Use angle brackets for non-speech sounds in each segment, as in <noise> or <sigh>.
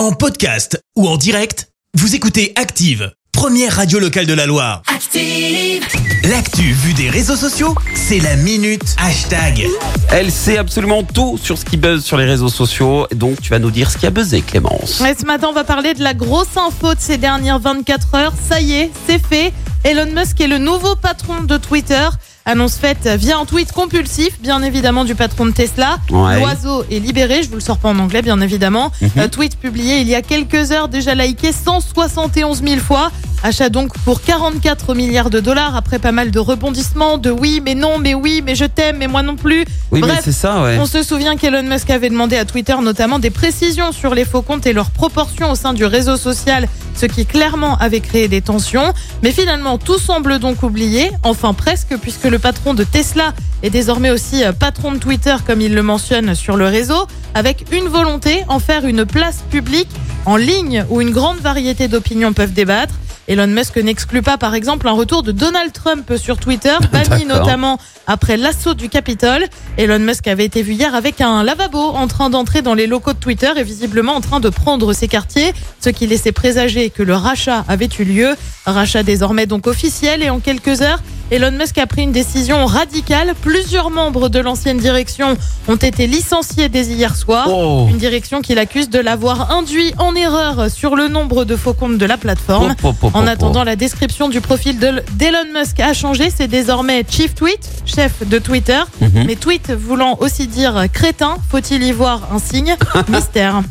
En podcast ou en direct, vous écoutez Active, première radio locale de la Loire. Active. L'actu vue des réseaux sociaux, c'est la minute hashtag. Elle sait absolument tout sur ce qui buzz sur les réseaux sociaux. Donc, tu vas nous dire ce qui a buzzé, Clémence. Ouais, ce matin, on va parler de la grosse info de ces dernières 24 heures. Ça y est, c'est fait. Elon Musk est le nouveau patron de Twitter. Annonce faite via un tweet compulsif, bien évidemment, du patron de Tesla. Ouais. L'oiseau est libéré, je vous le sors pas en anglais, bien évidemment. Mhm. Tweet publié il y a quelques heures, déjà liké 171 000 fois. Achat donc pour 44 milliards de dollars, après pas mal de rebondissements, de oui, mais non, mais oui, mais je t'aime, mais moi non plus. Oui, mais Bref, c'est ça, ouais. on se souvient qu'Elon Musk avait demandé à Twitter notamment des précisions sur les faux comptes et leur proportion au sein du réseau social, ce qui clairement avait créé des tensions. Mais finalement, tout semble donc oublié, enfin presque, puisque le patron de Tesla est désormais aussi euh, patron de Twitter, comme il le mentionne sur le réseau, avec une volonté, en faire une place publique en ligne où une grande variété d'opinions peuvent débattre. Elon Musk n'exclut pas, par exemple, un retour de Donald Trump sur Twitter, <laughs> banni notamment après l'assaut du Capitole. Elon Musk avait été vu hier avec un lavabo en train d'entrer dans les locaux de Twitter et visiblement en train de prendre ses quartiers, ce qui laissait présager que le rachat avait eu lieu. Rachat désormais donc officiel et en quelques heures, Elon Musk a pris une décision radicale. Plusieurs membres de l'ancienne direction ont été licenciés dès hier soir. Oh. Une direction qu'il accuse de l'avoir induit en erreur sur le nombre de faux comptes de la plateforme. Oh, oh, oh, En attendant, la description du profil de- d'Elon Musk a changé. C'est désormais Chief Tweet, chef de Twitter. Mhm. Mais tweet voulant aussi dire crétin, faut-il y voir un signe <laughs> Mystère.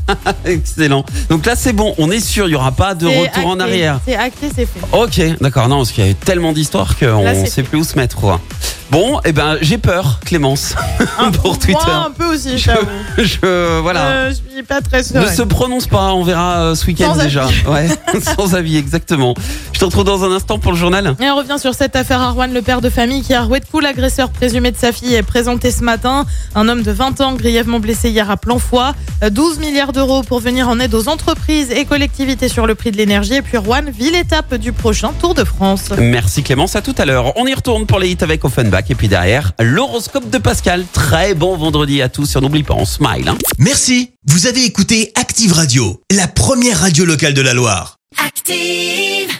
Excellent. Donc là, c'est bon. On est sûr, il n'y aura pas de retour en arrière. C'est acté, c'est fait. Ok, d'accord. Non, parce qu'il y a eu tellement d'histoires qu'on sait plus où se mettre. Bon, eh ben, j'ai peur, Clémence, <laughs> pour Twitter. Moi, un peu aussi, Je, je- voilà. Euh, je suis pas très Ne sereine. se prononce pas, on verra euh, ce week-end Sans déjà. Ouais, <laughs> sans avis, exactement. Je te retrouve dans un instant pour le journal. Et on revient sur cette affaire Arwan, le père de famille qui a roué de coups l'agresseur présumé de sa fille est présenté ce matin. Un homme de 20 ans grièvement blessé hier à Planfoy. Euh, 12 milliards d'euros pour venir en aide aux entreprises et collectivités sur le prix de l'énergie. Et puis Rouen vit l'étape du prochain Tour de France. Merci Clémence, à tout à l'heure. On y retourne pour les hits avec Offenbach et puis derrière, l'horoscope de Pascal. Très bon vendredi à tous sur N'oublie pas, on smile. Hein. Merci, vous avez écouté Active Radio, la première radio locale de la Loire. Active.